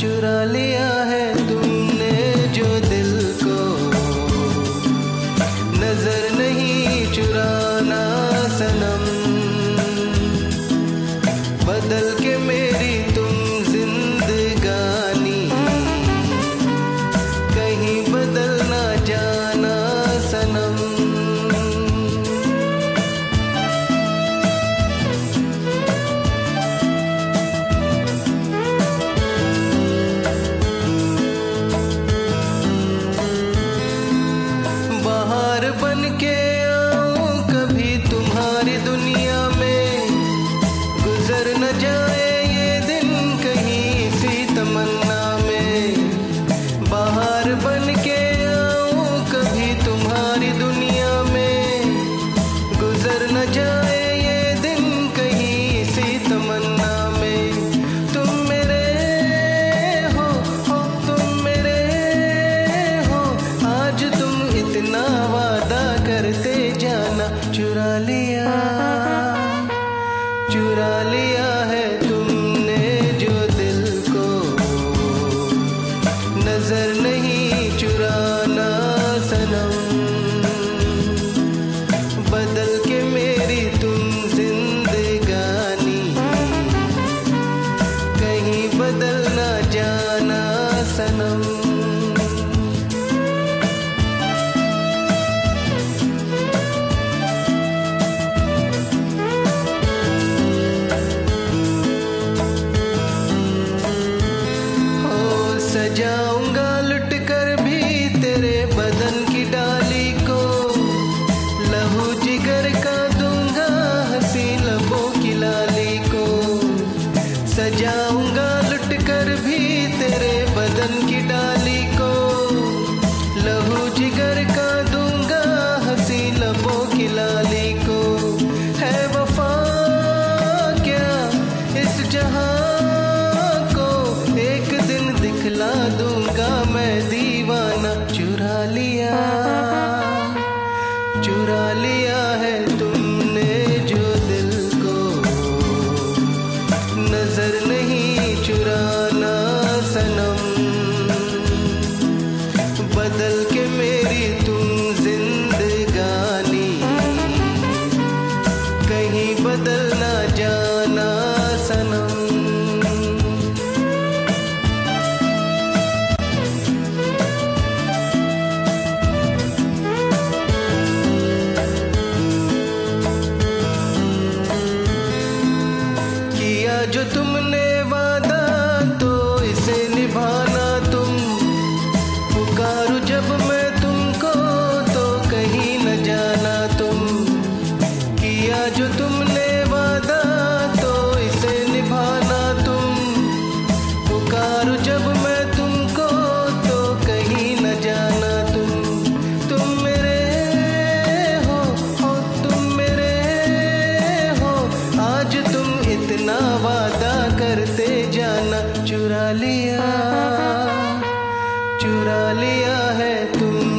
चुरा ले लिया लिया है तुमने जो दिल को। नज़र नहीं जो तुमने लिया चुरा लिया है तुम